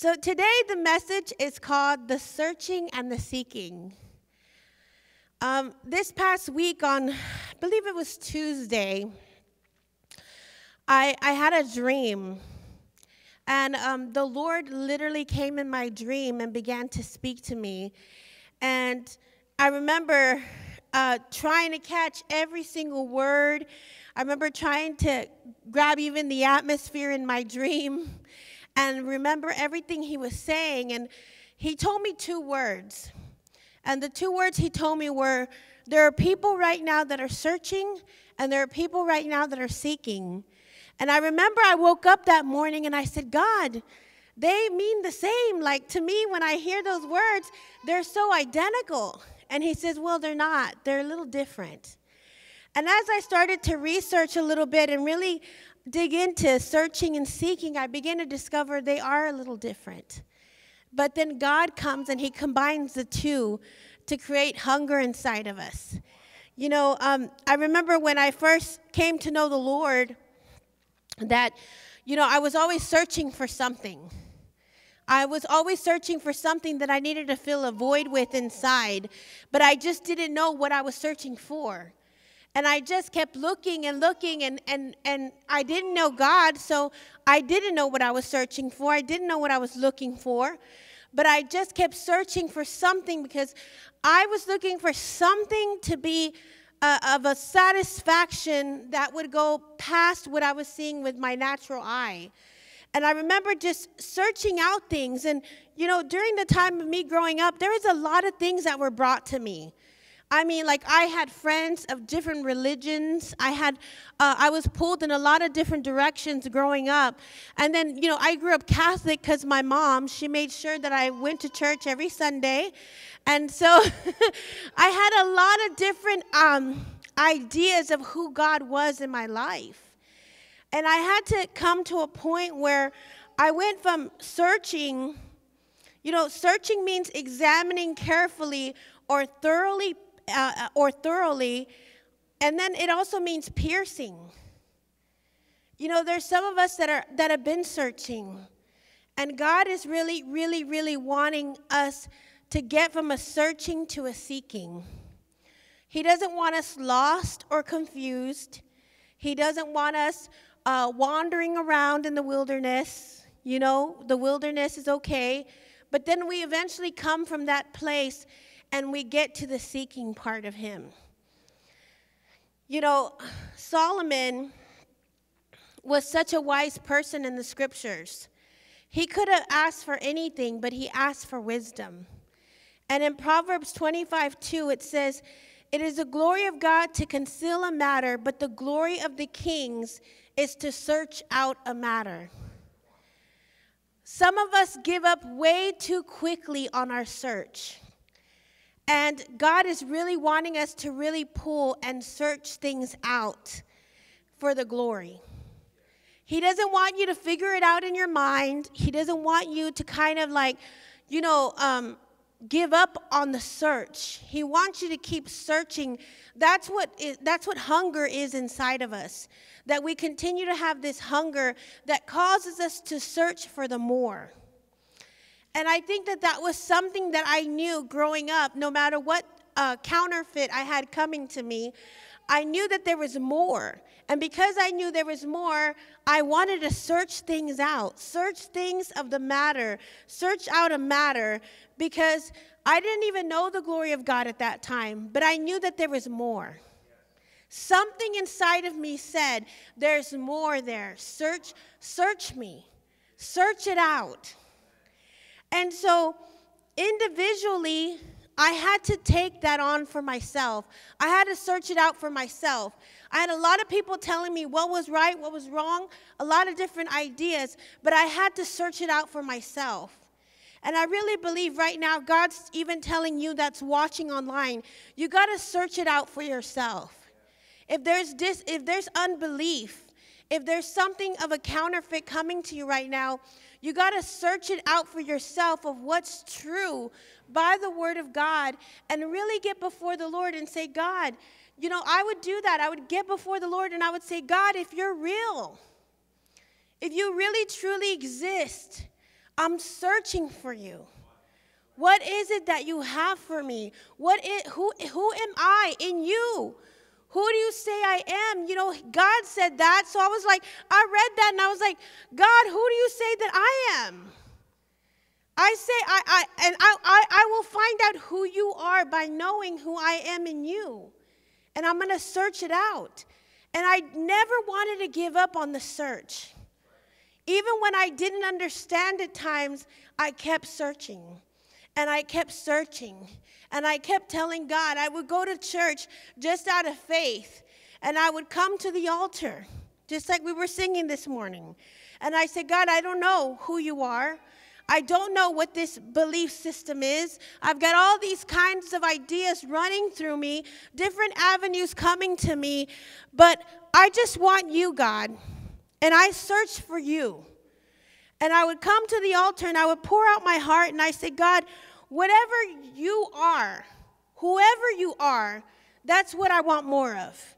So today the message is called The Searching and the Seeking. Um, this past week, on I believe it was Tuesday, I, I had a dream. And um, the Lord literally came in my dream and began to speak to me. And I remember uh, trying to catch every single word. I remember trying to grab even the atmosphere in my dream and remember everything he was saying. And he told me two words. And the two words he told me were there are people right now that are searching, and there are people right now that are seeking. And I remember I woke up that morning and I said, God, they mean the same. Like to me, when I hear those words, they're so identical. And he says, Well, they're not, they're a little different. And as I started to research a little bit and really dig into searching and seeking, I begin to discover they are a little different. But then God comes and He combines the two to create hunger inside of us. You know, um, I remember when I first came to know the Lord, that, you know, I was always searching for something. I was always searching for something that I needed to fill a void with inside, but I just didn't know what I was searching for. And I just kept looking and looking, and, and, and I didn't know God, so I didn't know what I was searching for. I didn't know what I was looking for. But I just kept searching for something because I was looking for something to be uh, of a satisfaction that would go past what I was seeing with my natural eye. And I remember just searching out things. And, you know, during the time of me growing up, there was a lot of things that were brought to me. I mean, like I had friends of different religions. I had, uh, I was pulled in a lot of different directions growing up. And then, you know, I grew up Catholic because my mom, she made sure that I went to church every Sunday. And so I had a lot of different um, ideas of who God was in my life. And I had to come to a point where I went from searching, you know, searching means examining carefully or thoroughly uh, uh, or thoroughly, and then it also means piercing. You know, there's some of us that are that have been searching, and God is really, really, really wanting us to get from a searching to a seeking. He doesn't want us lost or confused. He doesn't want us uh, wandering around in the wilderness. You know, the wilderness is okay. But then we eventually come from that place and we get to the seeking part of Him. You know, Solomon was such a wise person in the scriptures. He could have asked for anything, but he asked for wisdom. And in Proverbs 25 2, it says, It is the glory of God to conceal a matter, but the glory of the kings is to search out a matter. Some of us give up way too quickly on our search. And God is really wanting us to really pull and search things out for the glory. He doesn't want you to figure it out in your mind. He doesn't want you to kind of like, you know, um, give up on the search. He wants you to keep searching. That's what is, that's what hunger is inside of us. That we continue to have this hunger that causes us to search for the more. And I think that that was something that I knew growing up, no matter what uh, counterfeit I had coming to me, I knew that there was more. And because I knew there was more, I wanted to search things out, search things of the matter, search out a matter, because I didn't even know the glory of God at that time, but I knew that there was more. Something inside of me said, There's more there. Search, search me, search it out. And so individually, I had to take that on for myself. I had to search it out for myself. I had a lot of people telling me what was right, what was wrong, a lot of different ideas, but I had to search it out for myself. And I really believe right now, God's even telling you that's watching online, you got to search it out for yourself. If there's, dis, if there's unbelief, if there's something of a counterfeit coming to you right now, you got to search it out for yourself of what's true by the word of God and really get before the Lord and say, God, you know, I would do that. I would get before the Lord and I would say, God, if you're real, if you really truly exist, I'm searching for you. What is it that you have for me? What is, who, who am I in you? Who do you say I am? You know, God said that. So I was like, I read that and I was like, God, who do you say that I am? I say, I, I and I, I, I will find out who you are by knowing who I am in you. And I'm going to search it out. And I never wanted to give up on the search. Even when I didn't understand at times, I kept searching. And I kept searching. And I kept telling God, I would go to church just out of faith. And I would come to the altar, just like we were singing this morning. And I said, God, I don't know who you are. I don't know what this belief system is. I've got all these kinds of ideas running through me, different avenues coming to me, but I just want you, God. And I searched for you. And I would come to the altar and I would pour out my heart and I say, God, whatever you are, whoever you are, that's what I want more of.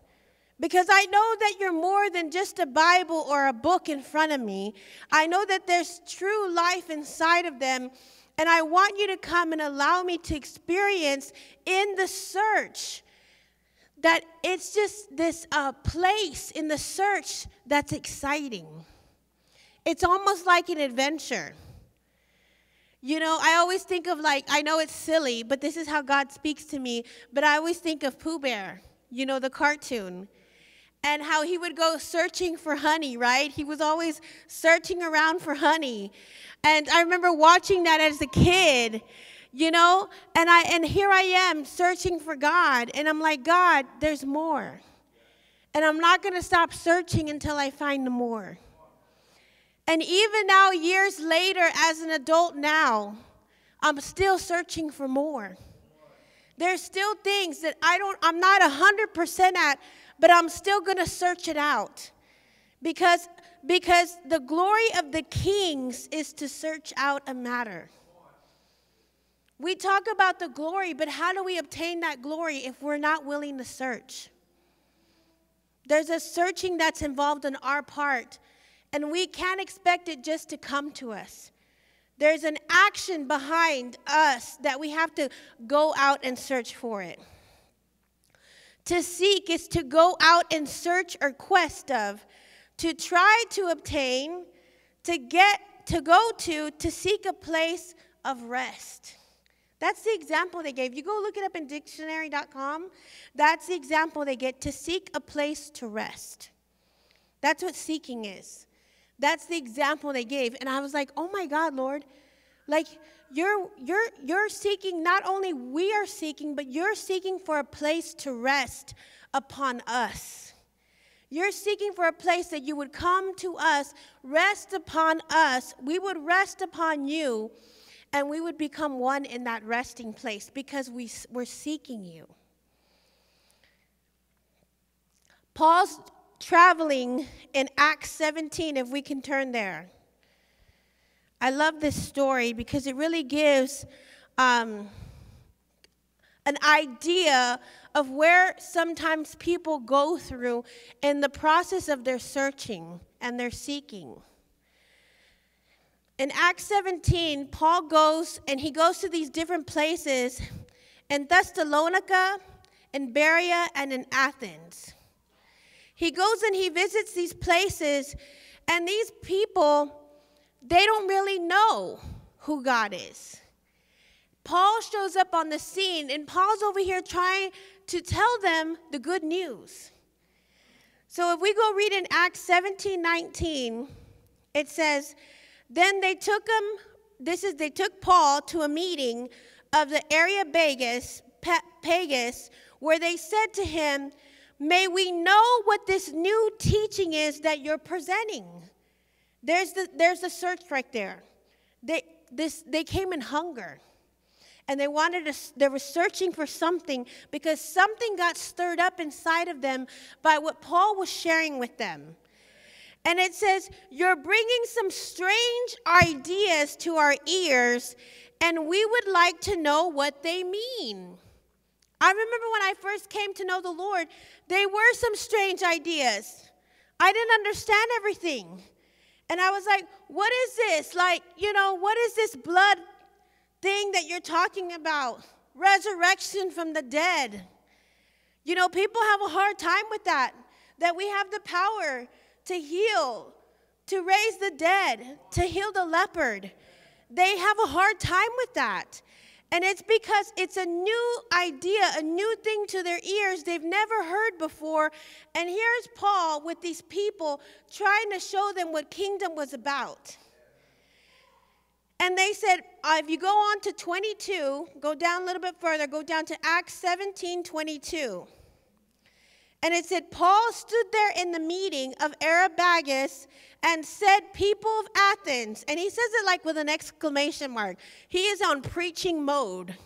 Because I know that you're more than just a Bible or a book in front of me. I know that there's true life inside of them. And I want you to come and allow me to experience in the search that it's just this uh, place in the search that's exciting. It's almost like an adventure. You know, I always think of like, I know it's silly, but this is how God speaks to me. But I always think of Pooh Bear, you know, the cartoon and how he would go searching for honey, right? He was always searching around for honey. And I remember watching that as a kid, you know, and I and here I am searching for God, and I'm like, God, there's more. And I'm not going to stop searching until I find more. And even now years later as an adult now, I'm still searching for more. There's still things that I don't I'm not 100% at but I'm still going to search it out. Because, because the glory of the kings is to search out a matter. We talk about the glory, but how do we obtain that glory if we're not willing to search? There's a searching that's involved on our part, and we can't expect it just to come to us. There's an action behind us that we have to go out and search for it. To seek is to go out and search or quest of, to try to obtain, to get, to go to, to seek a place of rest. That's the example they gave. You go look it up in dictionary.com. That's the example they get to seek a place to rest. That's what seeking is. That's the example they gave. And I was like, oh my God, Lord. Like, you're, you're, you're seeking, not only we are seeking, but you're seeking for a place to rest upon us. You're seeking for a place that you would come to us, rest upon us, we would rest upon you, and we would become one in that resting place because we, we're seeking you. Paul's traveling in Acts 17, if we can turn there. I love this story because it really gives um, an idea of where sometimes people go through in the process of their searching and their seeking. In Acts 17, Paul goes and he goes to these different places in Thessalonica, in Berea, and in Athens. He goes and he visits these places, and these people they don't really know who God is. Paul shows up on the scene, and Paul's over here trying to tell them the good news. So if we go read in Acts 17 19, it says, Then they took him, this is, they took Paul to a meeting of the Areopagus, Pagus, where they said to him, May we know what this new teaching is that you're presenting. There's the, there's the search right there. They, this, they came in hunger. And they wanted to, they were searching for something because something got stirred up inside of them by what Paul was sharing with them. And it says, You're bringing some strange ideas to our ears, and we would like to know what they mean. I remember when I first came to know the Lord, they were some strange ideas. I didn't understand everything. And I was like, what is this? Like, you know, what is this blood thing that you're talking about? Resurrection from the dead. You know, people have a hard time with that, that we have the power to heal, to raise the dead, to heal the leopard. They have a hard time with that. And it's because it's a new idea, a new thing to their ears they've never heard before. And here's Paul with these people trying to show them what kingdom was about. And they said, uh, if you go on to 22, go down a little bit further, go down to Acts 17 22. And it said, Paul stood there in the meeting of Areopagus and said, People of Athens. And he says it like with an exclamation mark. He is on preaching mode.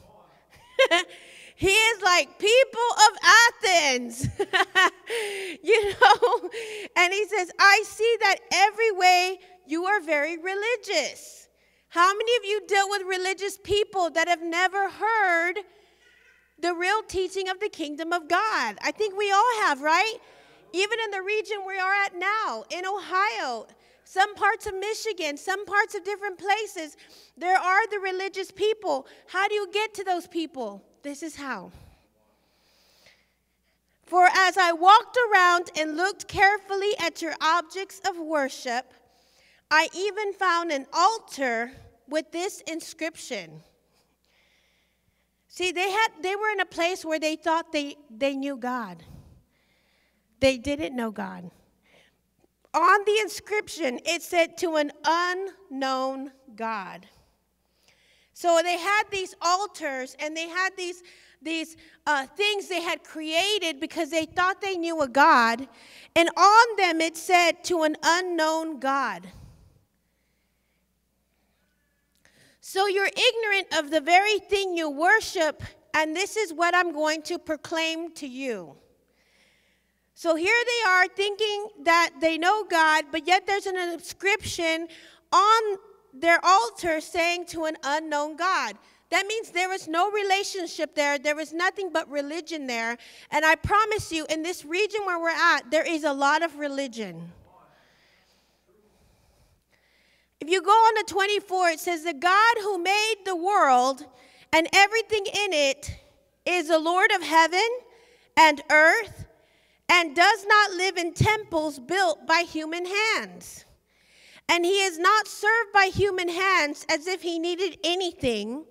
he is like, People of Athens. you know? And he says, I see that every way you are very religious. How many of you dealt with religious people that have never heard the real teaching of the kingdom of God? I think we all have, right? Even in the region we are at now, in Ohio, some parts of Michigan, some parts of different places, there are the religious people. How do you get to those people? This is how. For as I walked around and looked carefully at your objects of worship, I even found an altar with this inscription. See, they had they were in a place where they thought they, they knew God. They didn't know God. On the inscription, it said to an unknown God. So they had these altars and they had these, these uh, things they had created because they thought they knew a God. And on them it said to an unknown God. So you're ignorant of the very thing you worship, and this is what I'm going to proclaim to you. So here they are thinking that they know God, but yet there's an inscription on their altar saying to an unknown God. That means there is no relationship there. There is nothing but religion there. And I promise you, in this region where we're at, there is a lot of religion. If you go on to 24, it says, The God who made the world and everything in it is the Lord of heaven and earth and does not live in temples built by human hands. And he is not served by human hands as if he needed anything.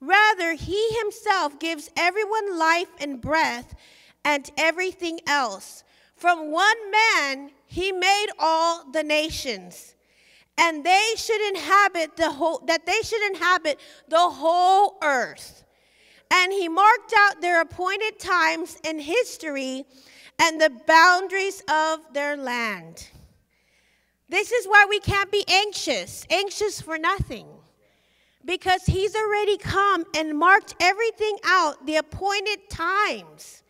Rather, he himself gives everyone life and breath and everything else. From one man, he made all the nations and they should inhabit the whole that they should inhabit the whole earth. And he marked out their appointed times in history and the boundaries of their land. This is why we can't be anxious anxious for nothing. Because he's already come and marked everything out the appointed times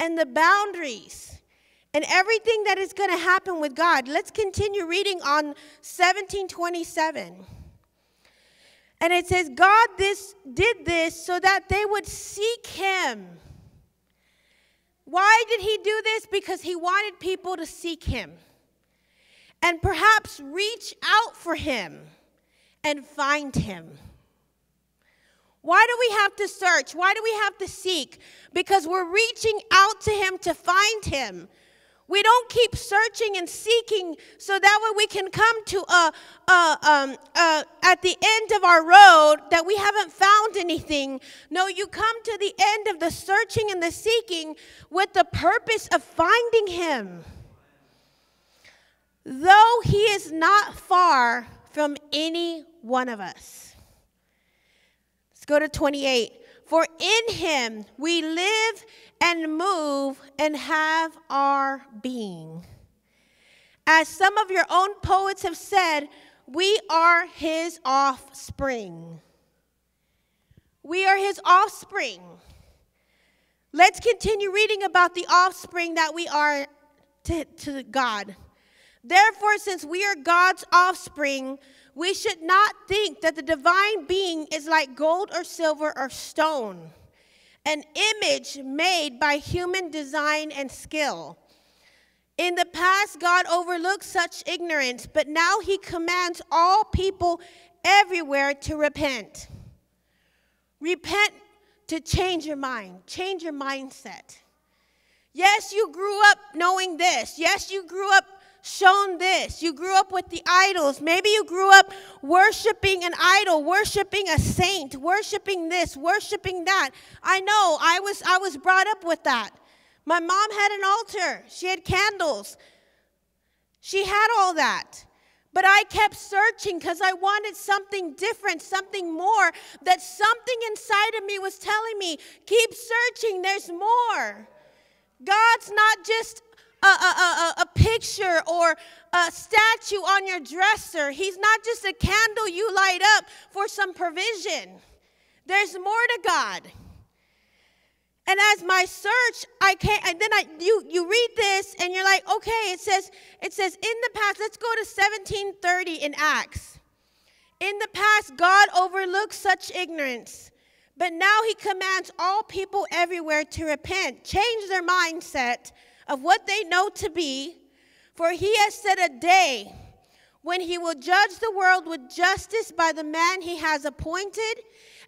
and the boundaries and everything that is going to happen with God. Let's continue reading on 1727. And it says, God this, did this so that they would seek him. Why did he do this? Because he wanted people to seek him and perhaps reach out for him and find him. Why do we have to search? Why do we have to seek? Because we're reaching out to him to find him. We don't keep searching and seeking so that way we can come to a, a, um, a, at the end of our road that we haven't found anything. No, you come to the end of the searching and the seeking with the purpose of finding Him. Though He is not far from any one of us. Let's go to 28. For in Him we live and move and have our being. As some of your own poets have said, we are his offspring. We are his offspring. Let's continue reading about the offspring that we are to, to God. Therefore, since we are God's offspring, we should not think that the divine being is like gold or silver or stone an image made by human design and skill. In the past, God overlooked such ignorance, but now he commands all people everywhere to repent. Repent to change your mind, change your mindset. Yes, you grew up knowing this. Yes, you grew up shown this. You grew up with the idols. Maybe you grew up worshiping an idol, worshiping a saint, worshiping this, worshiping that. I know. I was I was brought up with that. My mom had an altar. She had candles. She had all that. But I kept searching because I wanted something different, something more. That something inside of me was telling me, keep searching, there's more. God's not just a, a, a, a, picture or a statue on your dresser. He's not just a candle you light up for some provision. There's more to God. And as my search, I can't, and then I you you read this and you're like, okay, it says, it says in the past, let's go to 1730 in Acts. In the past, God overlooked such ignorance. But now he commands all people everywhere to repent, change their mindset of what they know to be, for he has set a day when he will judge the world with justice by the man he has appointed,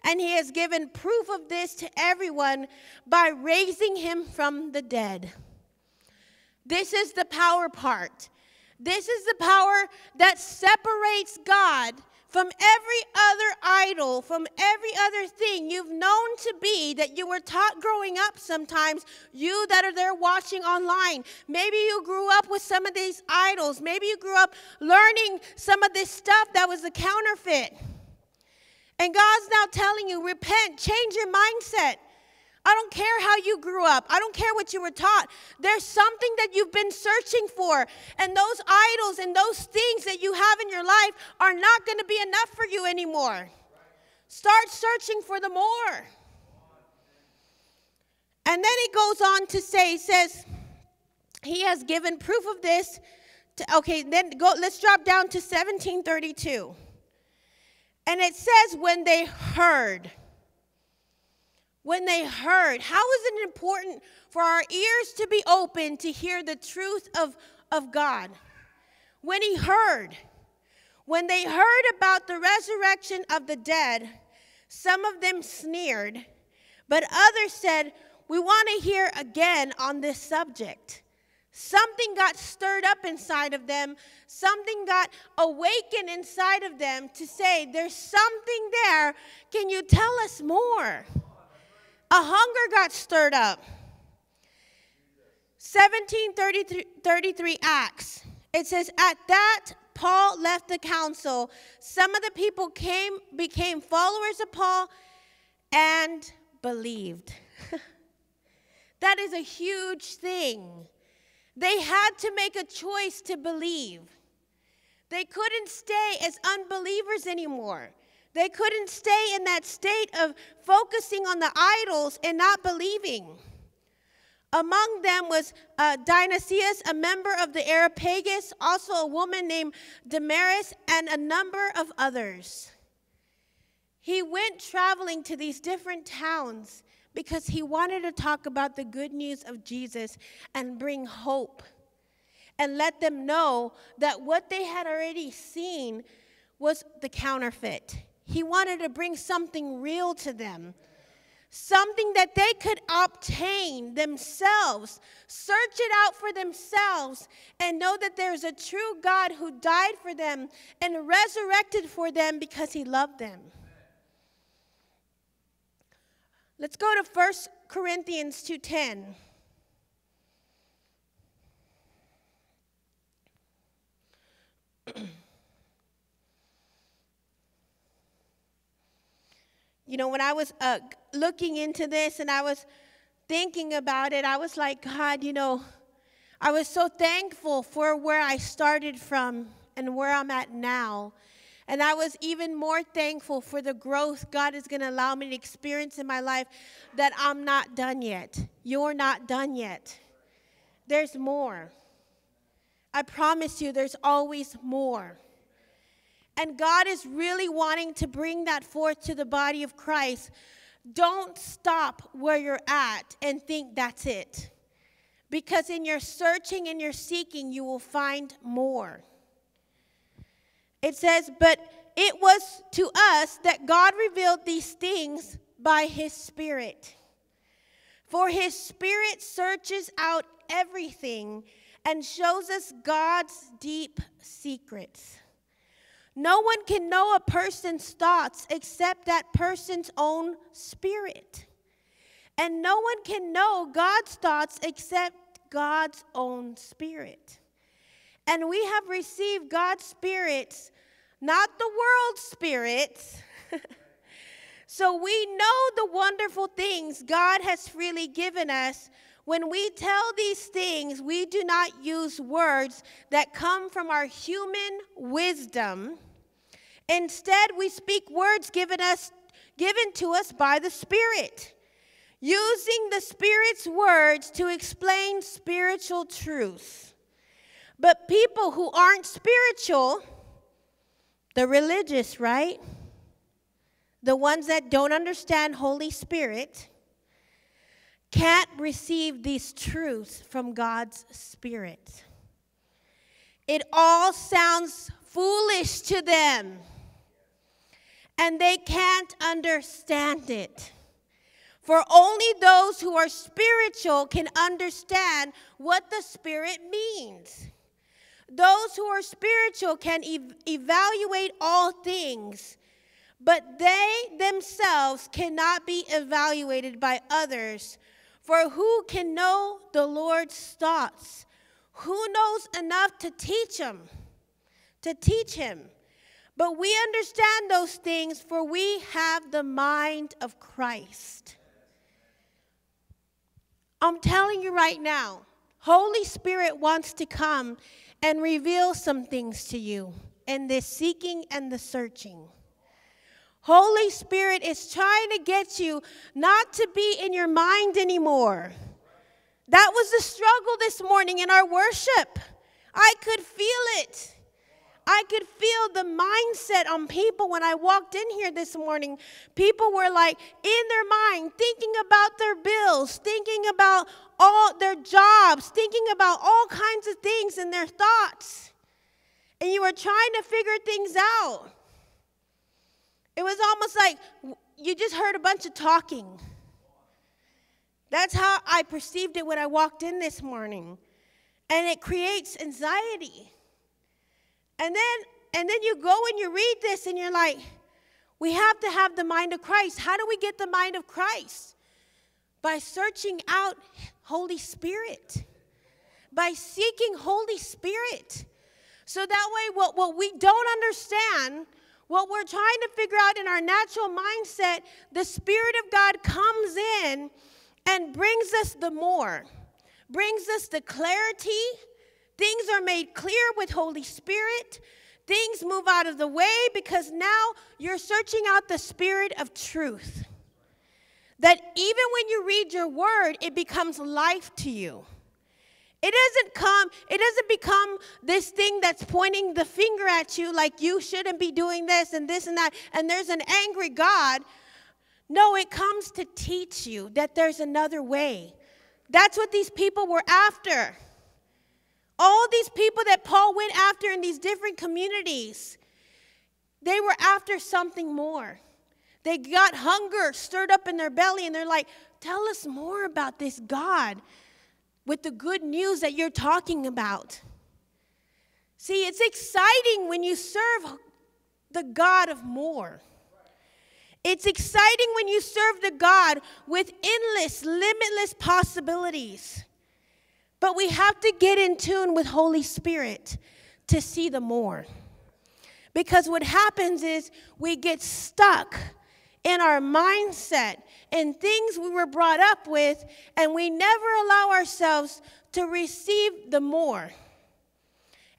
and he has given proof of this to everyone by raising him from the dead. This is the power part. This is the power that separates God from every other idol, from every other thing you've known to be that you were taught growing up sometimes, you that are there watching online. Maybe you grew up with some of these idols. Maybe you grew up learning some of this stuff that was a counterfeit. And God's now telling you, repent, change your mindset. I don't care how you grew up. I don't care what you were taught. There's something that you've been searching for. And those idols and those things that you have in your life are not going to be enough for you anymore. Start searching for the more. And then he goes on to say, he says, he has given proof of this. To, okay, then go, let's drop down to 1732. And it says, when they heard, when they heard. How is it important for our ears to be open to hear the truth of, of God? When he heard, when they heard about the resurrection of the dead, some of them sneered, but others said, We want to hear again on this subject. Something got stirred up inside of them. Something got awakened inside of them to say, There's something there. Can you tell us more? A hunger got stirred up. 1733 Acts. It says, At that, Paul left the council. Some of the people came, became followers of Paul and believed. that is a huge thing. They had to make a choice to believe. They couldn't stay as unbelievers anymore. They couldn't stay in that state of focusing on the idols and not believing. Among them was uh, Dionysius, a member of the Areopagus, also a woman named Damaris, and a number of others. He went traveling to these different towns because he wanted to talk about the good news of Jesus and bring hope and let them know that what they had already seen was the counterfeit. He wanted to bring something real to them, something that they could obtain themselves, search it out for themselves, and know that there's a true God who died for them and resurrected for them because he loved them. Let's go to 1 Corinthians 2:10. You know, when I was uh, looking into this and I was thinking about it, I was like, God, you know, I was so thankful for where I started from and where I'm at now. And I was even more thankful for the growth God is going to allow me to experience in my life that I'm not done yet. You're not done yet. There's more. I promise you, there's always more. And God is really wanting to bring that forth to the body of Christ. Don't stop where you're at and think that's it. because in your searching and your seeking, you will find more. It says, But it was to us that God revealed these things by his Spirit. For his Spirit searches out everything and shows us God's deep secrets. No one can know a person's thoughts except that person's own spirit. And no one can know God's thoughts except God's own spirit. And we have received God's spirits, not the world's spirits. so we know the wonderful things God has freely given us. When we tell these things, we do not use words that come from our human wisdom. Instead, we speak words given us given to us by the Spirit using the Spirit's words to explain spiritual truth. But people who aren't spiritual, the religious, right? The ones that don't understand Holy Spirit, can't receive these truths from God's Spirit. It all sounds foolish to them, and they can't understand it. For only those who are spiritual can understand what the Spirit means. Those who are spiritual can ev- evaluate all things, but they themselves cannot be evaluated by others. For who can know the Lord's thoughts? Who knows enough to teach him? To teach him. But we understand those things, for we have the mind of Christ. I'm telling you right now, Holy Spirit wants to come and reveal some things to you in this seeking and the searching. Holy Spirit is trying to get you not to be in your mind anymore. That was the struggle this morning in our worship. I could feel it. I could feel the mindset on people when I walked in here this morning. People were like in their mind, thinking about their bills, thinking about all their jobs, thinking about all kinds of things in their thoughts. And you were trying to figure things out. It was almost like you just heard a bunch of talking. That's how I perceived it when I walked in this morning. And it creates anxiety. And then and then you go and you read this and you're like, we have to have the mind of Christ. How do we get the mind of Christ? By searching out Holy Spirit. By seeking Holy Spirit. So that way what, what we don't understand, what we're trying to figure out in our natural mindset, the Spirit of God comes in and brings us the more, brings us the clarity, Things are made clear with Holy Spirit. Things move out of the way because now you're searching out the spirit of truth. That even when you read your word, it becomes life to you. It doesn't come, it doesn't become this thing that's pointing the finger at you like you shouldn't be doing this and this and that, and there's an angry God. No, it comes to teach you that there's another way. That's what these people were after. All these people that Paul went after in these different communities, they were after something more. They got hunger stirred up in their belly, and they're like, Tell us more about this God with the good news that you're talking about. See, it's exciting when you serve the God of more. It's exciting when you serve the God with endless, limitless possibilities. But we have to get in tune with Holy Spirit to see the more. Because what happens is we get stuck in our mindset and things we were brought up with, and we never allow ourselves to receive the more.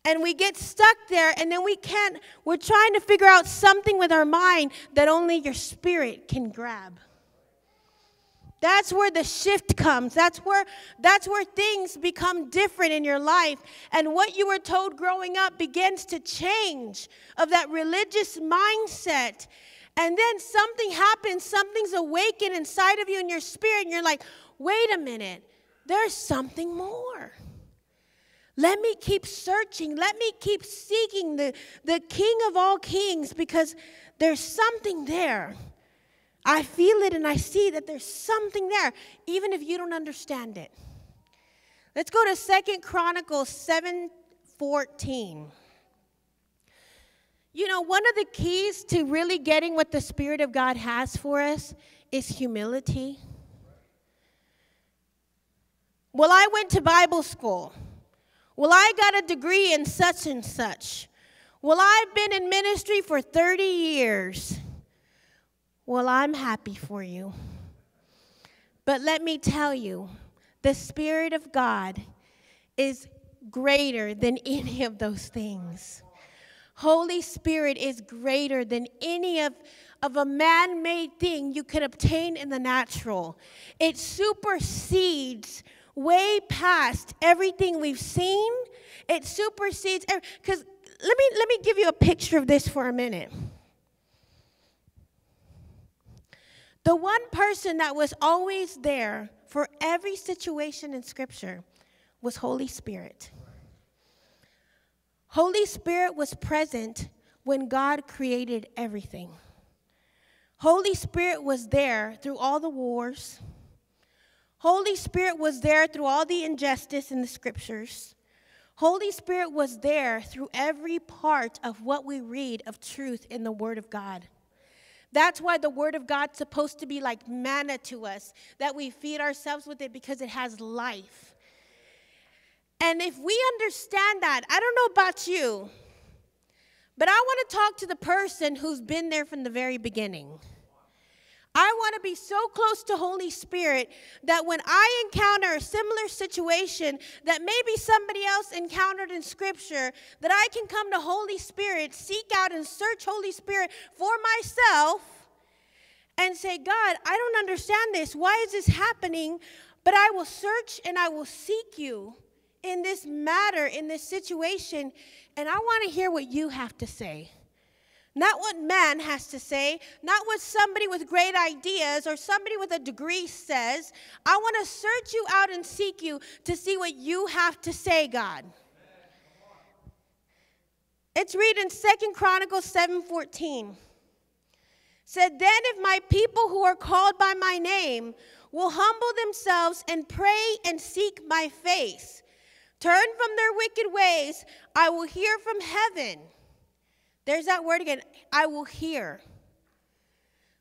And we get stuck there, and then we can't, we're trying to figure out something with our mind that only your spirit can grab. That's where the shift comes. That's where that's where things become different in your life and what you were told growing up begins to change of that religious mindset. And then something happens, something's awakened inside of you in your spirit and you're like, "Wait a minute. there's something more. Let me keep searching. Let me keep seeking the, the King of all kings because there's something there. I feel it and I see that there's something there, even if you don't understand it. Let's go to Second Chronicles 7 14. You know, one of the keys to really getting what the Spirit of God has for us is humility. Well, I went to Bible school. Well, I got a degree in such and such. Well, I've been in ministry for 30 years. Well, I'm happy for you. But let me tell you, the Spirit of God is greater than any of those things. Holy Spirit is greater than any of, of a man made thing you could obtain in the natural. It supersedes way past everything we've seen. It supersedes because let me let me give you a picture of this for a minute. The one person that was always there for every situation in Scripture was Holy Spirit. Holy Spirit was present when God created everything. Holy Spirit was there through all the wars. Holy Spirit was there through all the injustice in the scriptures. Holy Spirit was there through every part of what we read of truth in the Word of God. That's why the Word of God's supposed to be like manna to us, that we feed ourselves with it because it has life. And if we understand that, I don't know about you, but I want to talk to the person who's been there from the very beginning. I want to be so close to Holy Spirit that when I encounter a similar situation that maybe somebody else encountered in Scripture, that I can come to Holy Spirit, seek out and search Holy Spirit for myself, and say, God, I don't understand this. Why is this happening? But I will search and I will seek you in this matter, in this situation, and I want to hear what you have to say. Not what man has to say, not what somebody with great ideas or somebody with a degree says. I want to search you out and seek you to see what you have to say, God. It's read in Second Chronicles 7:14. Said, Then if my people who are called by my name will humble themselves and pray and seek my face, turn from their wicked ways, I will hear from heaven there's that word again. I will hear.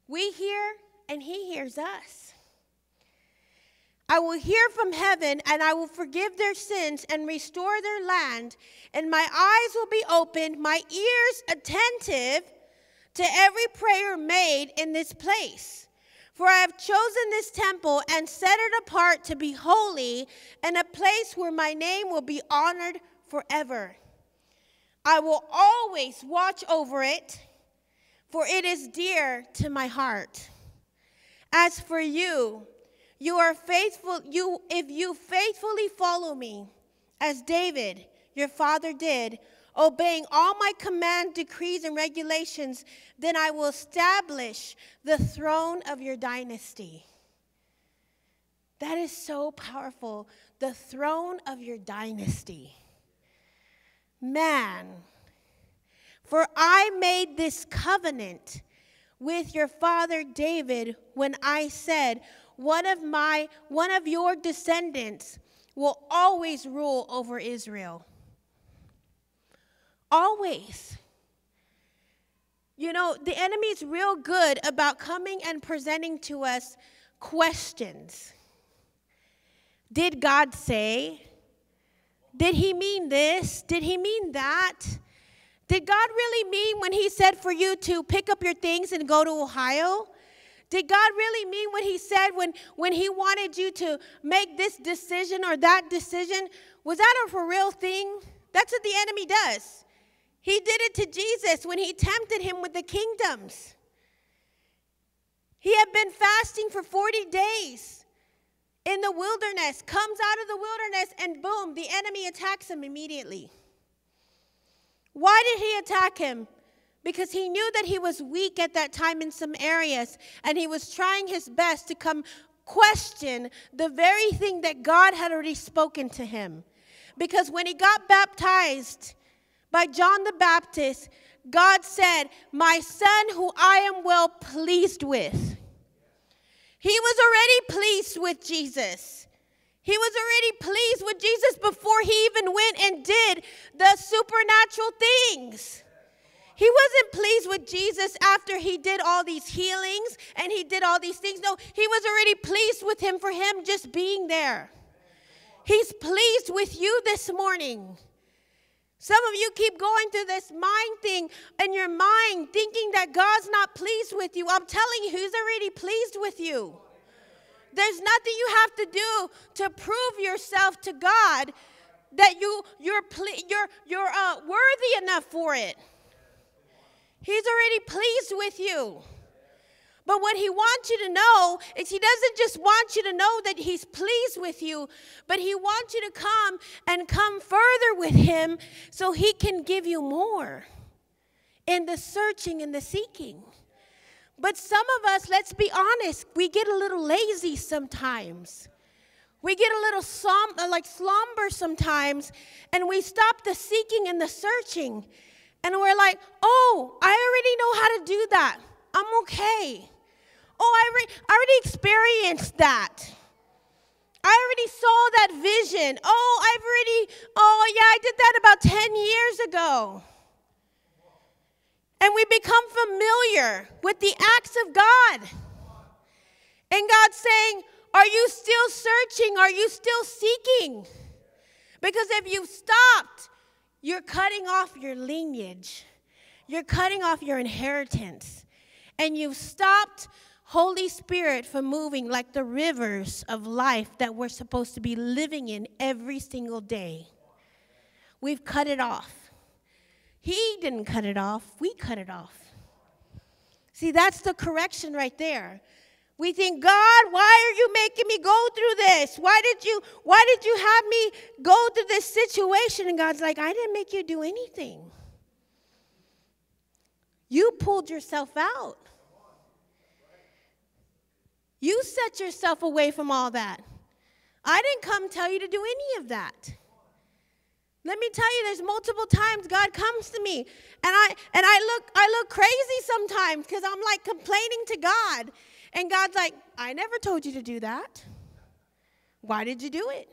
We hear, and He hears us. I will hear from heaven, and I will forgive their sins and restore their land, and my eyes will be opened, my ears attentive to every prayer made in this place. For I have chosen this temple and set it apart to be holy, and a place where my name will be honored forever. I will always watch over it, for it is dear to my heart. As for you, you are faithful, you if you faithfully follow me, as David, your father did, obeying all my command, decrees, and regulations, then I will establish the throne of your dynasty. That is so powerful. The throne of your dynasty man. For I made this covenant with your father David when I said, one of my one of your descendants will always rule over Israel. Always. You know, the enemy's real good about coming and presenting to us questions. Did God say? Did he mean this? Did he mean that? Did God really mean when he said for you to pick up your things and go to Ohio? Did God really mean what he said when, when he wanted you to make this decision or that decision? Was that a for real thing? That's what the enemy does. He did it to Jesus when he tempted him with the kingdoms. He had been fasting for 40 days in the wilderness, comes out of the wilderness, and boom, the enemy attacks him immediately. Why did he attack him? Because he knew that he was weak at that time in some areas, and he was trying his best to come question the very thing that God had already spoken to him. Because when he got baptized by John the Baptist, God said, My son, who I am well pleased with. He was already pleased with Jesus. He was already pleased with Jesus before he even went and did the supernatural things. He wasn't pleased with Jesus after he did all these healings and he did all these things. No, he was already pleased with him for him just being there. He's pleased with you this morning. Some of you keep going through this mind thing in your mind, thinking that God's not pleased with you. I'm telling you, He's already pleased with you. There's nothing you have to do to prove yourself to God that you you're you're you're uh, worthy enough for it. He's already pleased with you. But what he wants you to know is he doesn't just want you to know that he's pleased with you, but he wants you to come and come further with him so he can give you more in the searching and the seeking. But some of us, let's be honest, we get a little lazy sometimes. We get a little slum, uh, like slumber sometimes, and we stop the seeking and the searching. And we're like, oh, I already know how to do that. I'm okay. Oh, I, re- I already experienced that. I already saw that vision. Oh, I've already, oh, yeah, I did that about 10 years ago. And we become familiar with the acts of God. And God's saying, Are you still searching? Are you still seeking? Because if you've stopped, you're cutting off your lineage, you're cutting off your inheritance, and you've stopped Holy Spirit for moving like the rivers of life that we're supposed to be living in every single day. We've cut it off. He didn't cut it off, we cut it off. See, that's the correction right there. We think, God, why are you making me go through this? Why did you why did you have me go through this situation? And God's like, I didn't make you do anything. You pulled yourself out. You set yourself away from all that. I didn't come tell you to do any of that. Let me tell you, there's multiple times God comes to me, and I and I look I look crazy sometimes because I'm like complaining to God, and God's like, I never told you to do that. Why did you do it?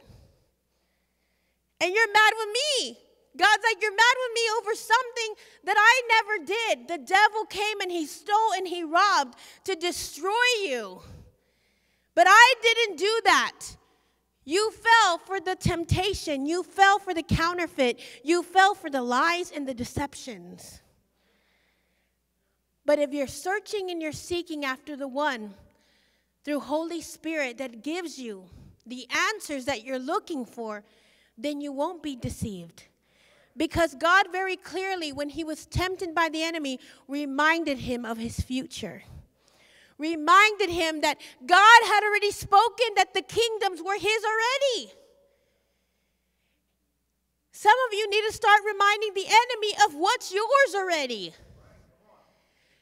And you're mad with me. God's like, You're mad with me over something that I never did. The devil came and he stole and he robbed to destroy you. But I didn't do that. You fell for the temptation. You fell for the counterfeit. You fell for the lies and the deceptions. But if you're searching and you're seeking after the one through Holy Spirit that gives you the answers that you're looking for, then you won't be deceived. Because God very clearly, when he was tempted by the enemy, reminded him of his future. Reminded him that God had already spoken that the kingdoms were his already. Some of you need to start reminding the enemy of what's yours already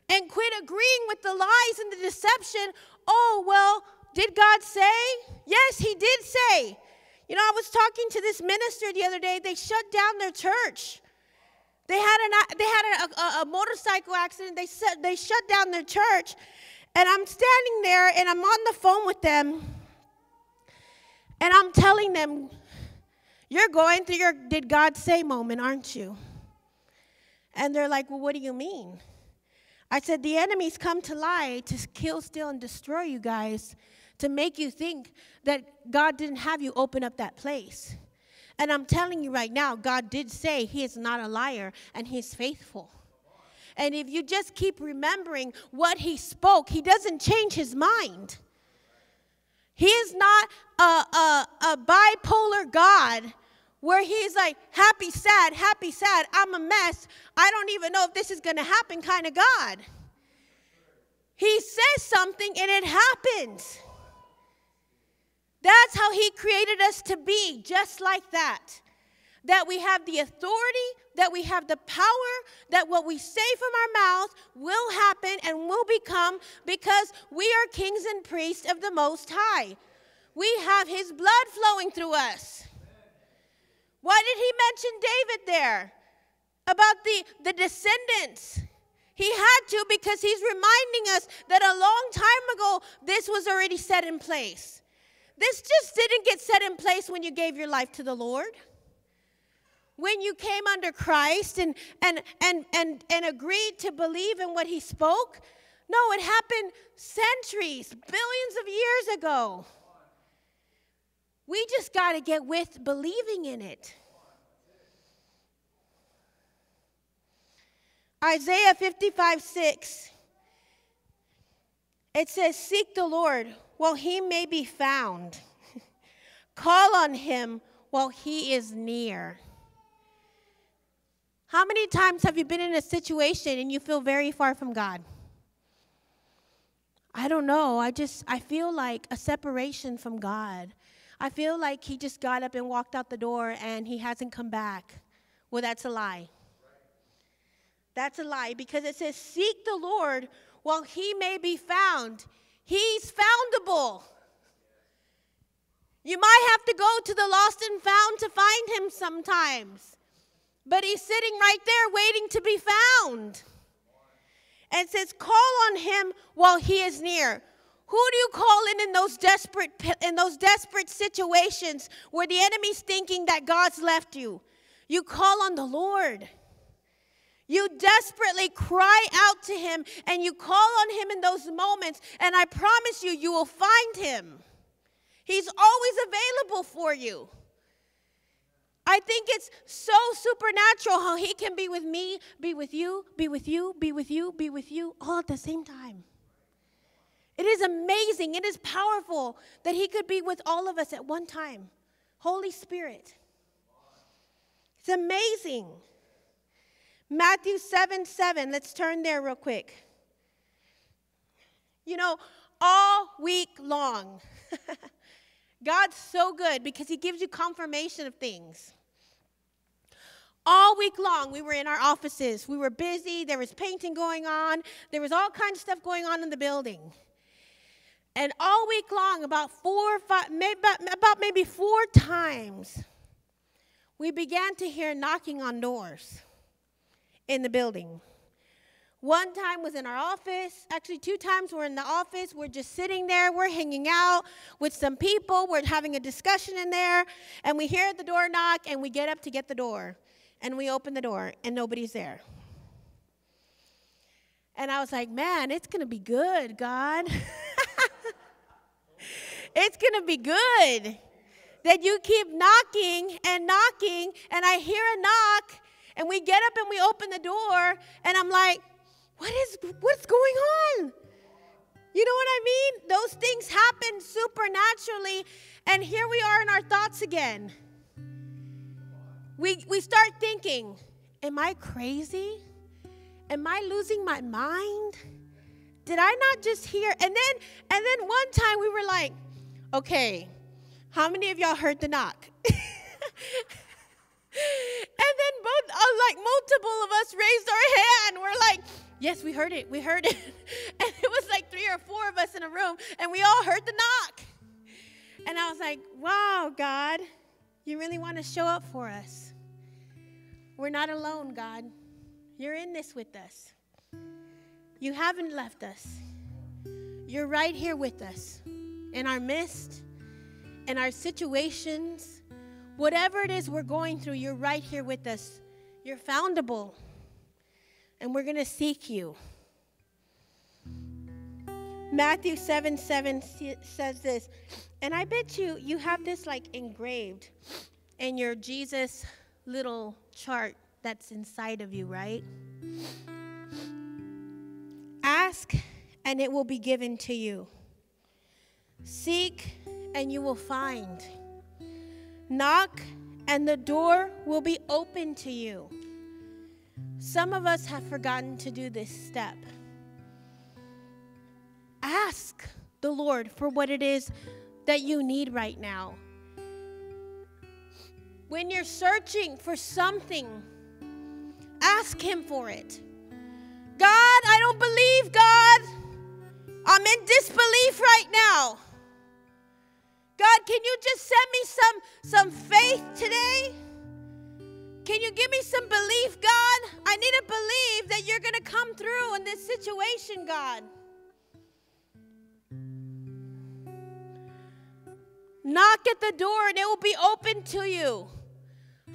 and quit agreeing with the lies and the deception. Oh, well, did God say? Yes, He did say. You know, I was talking to this minister the other day. They shut down their church. They had, an, they had a, a, a motorcycle accident. They, set, they shut down their church. And I'm standing there and I'm on the phone with them. And I'm telling them, You're going through your did God say moment, aren't you? And they're like, Well, what do you mean? I said, The enemy's come to lie, to kill, steal, and destroy you guys, to make you think that God didn't have you open up that place. And I'm telling you right now, God did say He is not a liar and He's faithful. And if you just keep remembering what He spoke, He doesn't change His mind. He is not a, a, a bipolar God where he's like, happy, sad, happy, sad, I'm a mess. I don't even know if this is going to happen kind of God. He says something and it happens. That's how he created us to be, just like that. That we have the authority, that we have the power, that what we say from our mouth will happen and will become because we are kings and priests of the Most High. We have His blood flowing through us. Why did He mention David there? About the, the descendants. He had to because He's reminding us that a long time ago, this was already set in place. This just didn't get set in place when you gave your life to the Lord when you came under Christ and, and, and, and, and agreed to believe in what he spoke. No, it happened centuries, billions of years ago. We just got to get with believing in it. Isaiah 55 6. It says, Seek the Lord while he may be found, call on him while he is near. How many times have you been in a situation and you feel very far from God? I don't know. I just, I feel like a separation from God. I feel like he just got up and walked out the door and he hasn't come back. Well, that's a lie. That's a lie because it says, Seek the Lord while he may be found. He's foundable. You might have to go to the lost and found to find him sometimes. But he's sitting right there waiting to be found. And says, Call on him while he is near. Who do you call in in those desperate in those desperate situations where the enemy's thinking that God's left you? You call on the Lord. You desperately cry out to him and you call on him in those moments and I promise you you will find him. He's always available for you. I think it's so supernatural how He can be with me, be with you, be with you, be with you, be with you, all at the same time. It is amazing. It is powerful that He could be with all of us at one time. Holy Spirit. It's amazing. Matthew 7 7. Let's turn there real quick. You know, all week long, God's so good because He gives you confirmation of things. All week long, we were in our offices. We were busy. There was painting going on. There was all kinds of stuff going on in the building. And all week long, about four, five, maybe, about maybe four times, we began to hear knocking on doors in the building. One time was in our office. Actually, two times we're in the office. We're just sitting there. We're hanging out with some people. We're having a discussion in there. And we hear the door knock and we get up to get the door. And we open the door and nobody's there. And I was like, man, it's going to be good, God. it's going to be good that you keep knocking and knocking. And I hear a knock and we get up and we open the door. And I'm like, what is what's going on? You know what I mean? Those things happen supernaturally, and here we are in our thoughts again. We we start thinking, am I crazy? Am I losing my mind? Did I not just hear? And then and then one time we were like, okay, how many of y'all heard the knock? and then both uh, like multiple of us raised our hand. We're like, Yes, we heard it. We heard it. and it was like three or four of us in a room, and we all heard the knock. And I was like, wow, God, you really want to show up for us. We're not alone, God. You're in this with us. You haven't left us. You're right here with us in our midst, in our situations. Whatever it is we're going through, you're right here with us. You're foundable and we're going to seek you. Matthew 7 7 says this, and I bet you you have this like engraved in your Jesus little chart that's inside of you, right? Ask and it will be given to you. Seek and you will find. Knock and the door will be open to you. Some of us have forgotten to do this step. Ask the Lord for what it is that you need right now. When you're searching for something, ask Him for it. God, I don't believe, God. I'm in disbelief right now. God, can you just send me some some faith today? Can you give me some belief, God? I need to believe that you're going to come through in this situation, God. Knock at the door and it will be open to you.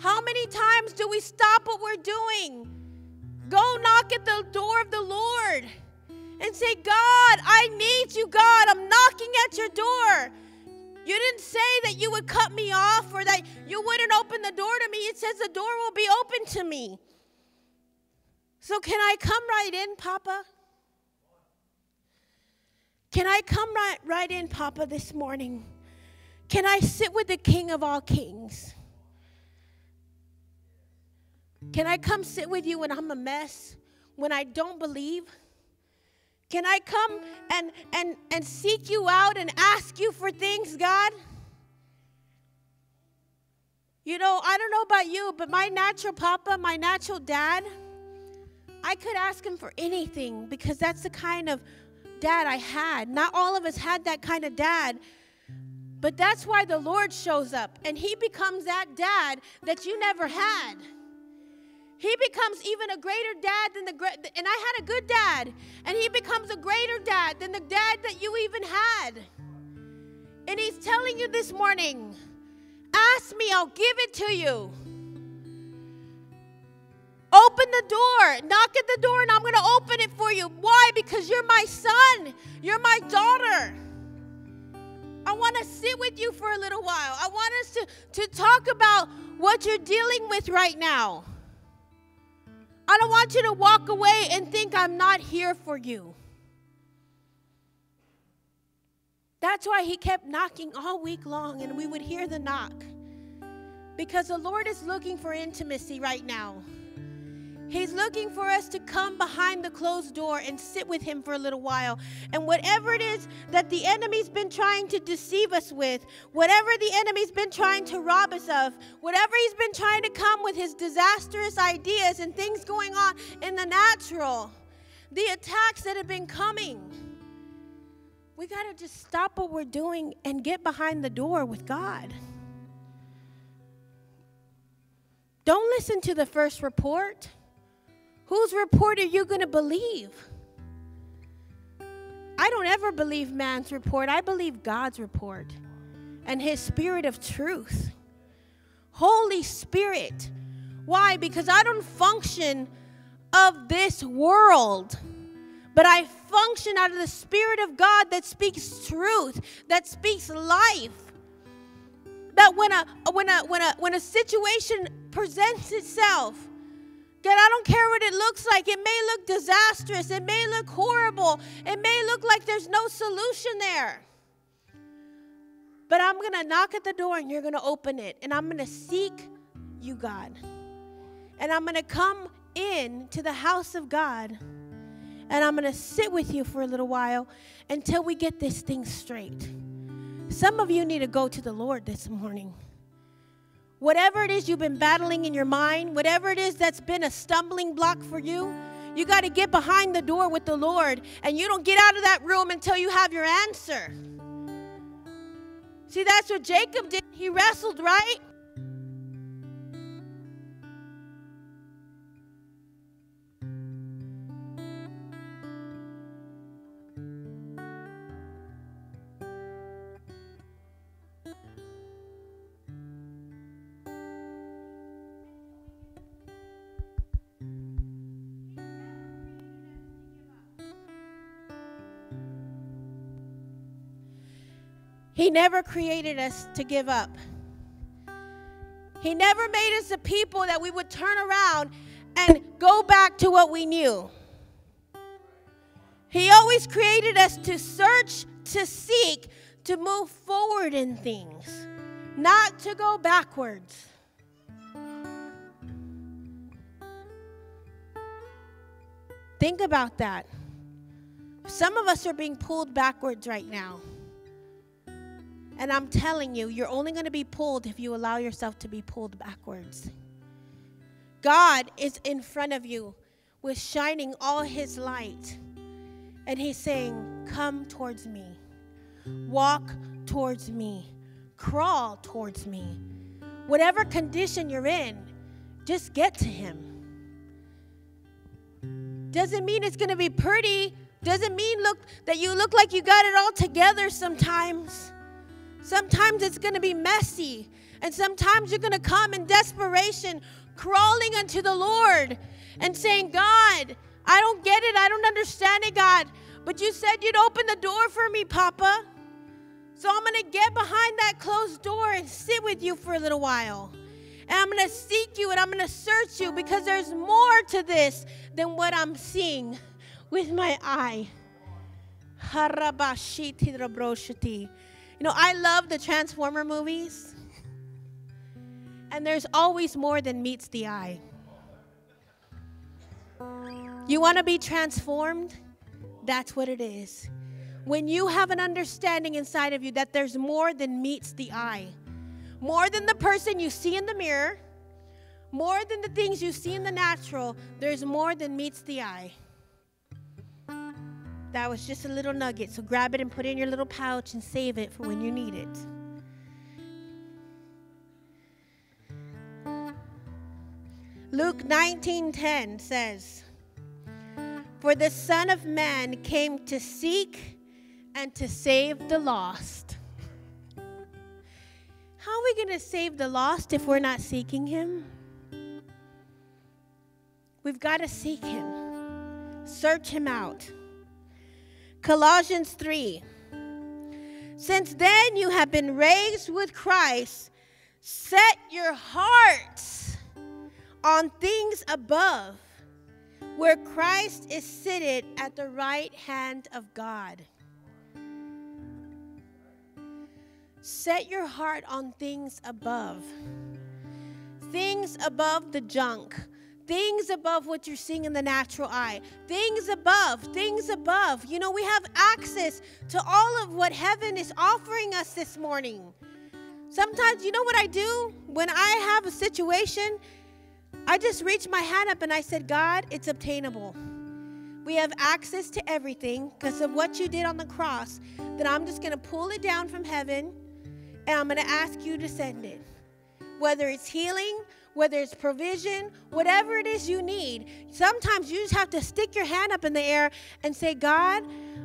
How many times do we stop what we're doing? Go knock at the door of the Lord and say, God, I need you, God. I'm knocking at your door. You didn't say that you would cut me off or that you wouldn't open the door to me. It says the door will be open to me. So, can I come right in, Papa? Can I come right, right in, Papa, this morning? Can I sit with the King of all kings? Can I come sit with you when I'm a mess, when I don't believe? Can I come and, and, and seek you out and ask you for things, God? You know, I don't know about you, but my natural papa, my natural dad, I could ask him for anything because that's the kind of dad I had. Not all of us had that kind of dad. But that's why the Lord shows up and he becomes that dad that you never had. He becomes even a greater dad than the great, and I had a good dad, and he becomes a greater dad than the dad that you even had. And he's telling you this morning, ask me, I'll give it to you. Open the door, knock at the door, and I'm going to open it for you. Why? Because you're my son, you're my daughter. I want to sit with you for a little while. I want us to, to talk about what you're dealing with right now. I don't want you to walk away and think I'm not here for you. That's why he kept knocking all week long, and we would hear the knock. Because the Lord is looking for intimacy right now. He's looking for us to come behind the closed door and sit with Him for a little while. And whatever it is that the enemy's been trying to deceive us with, whatever the enemy's been trying to rob us of, whatever he's been trying to come with his disastrous ideas and things going on in the natural, the attacks that have been coming, we got to just stop what we're doing and get behind the door with God. Don't listen to the first report. Whose report are you going to believe? I don't ever believe man's report. I believe God's report and his spirit of truth. Holy Spirit. Why? Because I don't function of this world, but I function out of the Spirit of God that speaks truth, that speaks life. That when a when a when a when a situation presents itself, God, I don't care what it looks like. It may look disastrous. It may look horrible. It may look like there's no solution there. But I'm going to knock at the door and you're going to open it. And I'm going to seek you, God. And I'm going to come in to the house of God. And I'm going to sit with you for a little while until we get this thing straight. Some of you need to go to the Lord this morning. Whatever it is you've been battling in your mind, whatever it is that's been a stumbling block for you, you got to get behind the door with the Lord. And you don't get out of that room until you have your answer. See, that's what Jacob did. He wrestled, right? Never created us to give up. He never made us a people that we would turn around and go back to what we knew. He always created us to search, to seek, to move forward in things, not to go backwards. Think about that. Some of us are being pulled backwards right now. And I'm telling you, you're only going to be pulled if you allow yourself to be pulled backwards. God is in front of you with shining all his light. And he's saying, come towards me, walk towards me, crawl towards me. Whatever condition you're in, just get to Him. Doesn't mean it's going to be pretty. Doesn't mean look that you look like you got it all together sometimes. Sometimes it's going to be messy. And sometimes you're going to come in desperation, crawling unto the Lord and saying, God, I don't get it. I don't understand it, God. But you said you'd open the door for me, Papa. So I'm going to get behind that closed door and sit with you for a little while. And I'm going to seek you and I'm going to search you because there's more to this than what I'm seeing with my eye. You know, I love the Transformer movies. And there's always more than meets the eye. You want to be transformed? That's what it is. When you have an understanding inside of you that there's more than meets the eye, more than the person you see in the mirror, more than the things you see in the natural, there's more than meets the eye. That was just a little nugget, so grab it and put it in your little pouch and save it for when you need it. Luke 19:10 says, "For the Son of Man came to seek and to save the lost." How are we going to save the lost if we're not seeking him? We've got to seek him. Search him out. Colossians 3. Since then you have been raised with Christ, set your hearts on things above, where Christ is seated at the right hand of God. Set your heart on things above. Things above the junk. Things above what you're seeing in the natural eye. Things above, things above. You know, we have access to all of what heaven is offering us this morning. Sometimes, you know what I do? When I have a situation I just reached my hand up and I said, God, it's obtainable. We have access to everything because of what you did on the cross. That I'm just going to pull it down from heaven and I'm going to ask you to send it. Whether it's healing, whether it's provision, whatever it is you need. Sometimes you just have to stick your hand up in the air and say, God,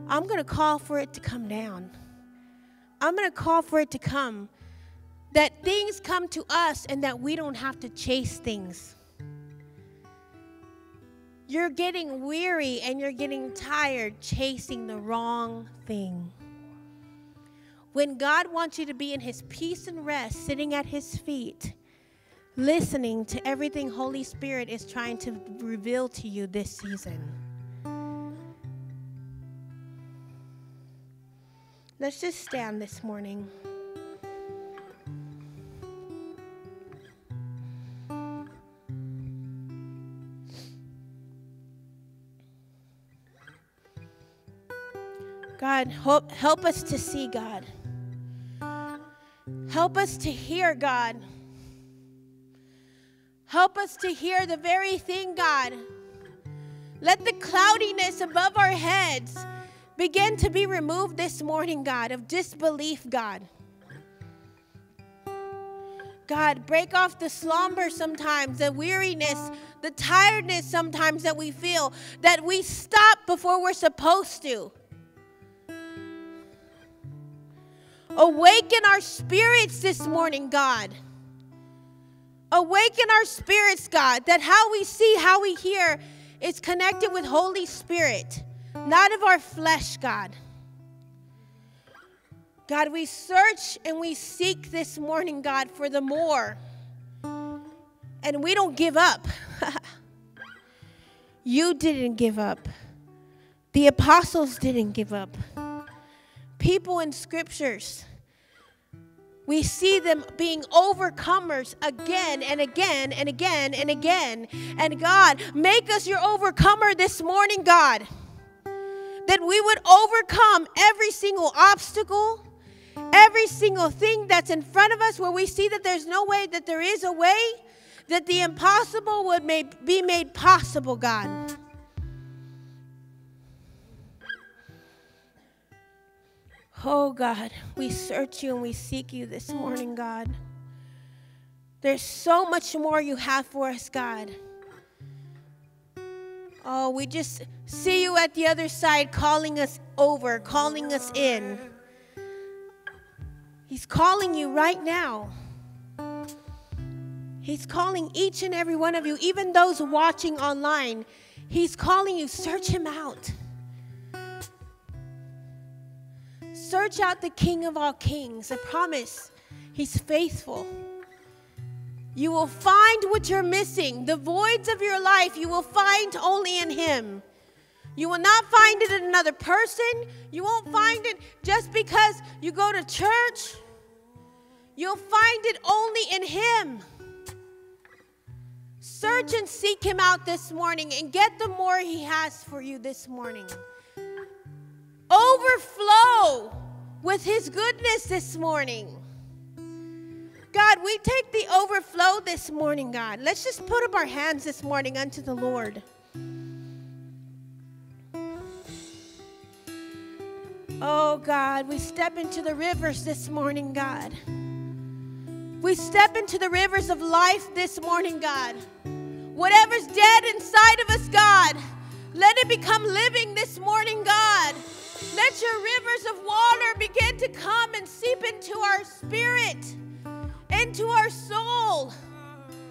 I'm going to call for it to come down. I'm going to call for it to come. That things come to us and that we don't have to chase things. You're getting weary and you're getting tired chasing the wrong thing. When God wants you to be in His peace and rest, sitting at His feet, listening to everything Holy Spirit is trying to reveal to you this season. Let's just stand this morning. God, help, help us to see, God. Help us to hear, God. Help us to hear the very thing, God. Let the cloudiness above our heads begin to be removed this morning, God, of disbelief, God. God, break off the slumber sometimes, the weariness, the tiredness sometimes that we feel, that we stop before we're supposed to. Awaken our spirits this morning, God. Awaken our spirits, God, that how we see, how we hear is connected with Holy Spirit, not of our flesh, God. God, we search and we seek this morning, God, for the more. And we don't give up. you didn't give up. The apostles didn't give up people in scriptures, we see them being overcomers again and again and again and again. And God, make us your overcomer this morning, God. That we would overcome every single obstacle, every single thing that's in front of us where we see that there's no way, that there is a way, that the impossible would be made possible, God. Oh God, we search you and we seek you this morning, God. There's so much more you have for us, God. Oh, we just see you at the other side calling us over, calling us in. He's calling you right now. He's calling each and every one of you, even those watching online. He's calling you. Search him out. Search out the King of all kings. I promise he's faithful. You will find what you're missing. The voids of your life you will find only in Him. You will not find it in another person. You won't find it just because you go to church. You'll find it only in Him. Search and seek Him out this morning and get the more He has for you this morning. Overflow with His goodness this morning. God, we take the overflow this morning, God. Let's just put up our hands this morning unto the Lord. Oh, God, we step into the rivers this morning, God. We step into the rivers of life this morning, God. Whatever's dead inside of us, God, let it become living this morning, God. Let your rivers of water begin to come and seep into our spirit into our soul,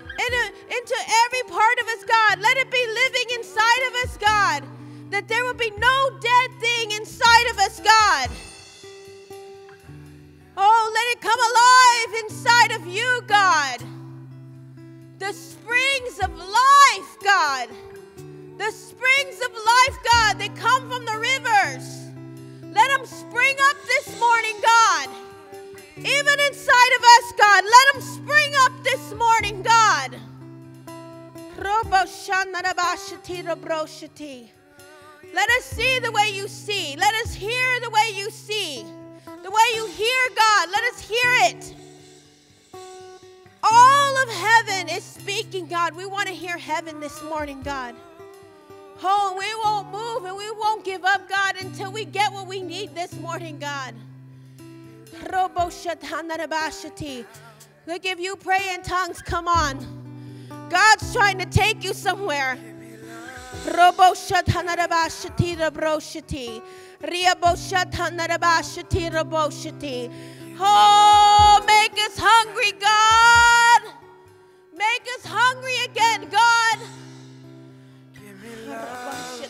into, into every part of us, God. Let it be living inside of us, God. That there will be no dead thing inside of us, God. Oh, let it come alive inside of you, God. The springs of life, God. The springs of life, God, that come from the rivers. Let them spring up this morning, God. Even inside of us, God, let them spring up this morning, God. Let us see the way you see. Let us hear the way you see. The way you hear, God, let us hear it. All of heaven is speaking, God. We want to hear heaven this morning, God. Oh, we won't move and we won't give up, God, until we get what we need this morning, God. Look, if you pray in tongues, come on. God's trying to take you somewhere. Oh, make us hungry, God. Make us hungry again, God. Shit,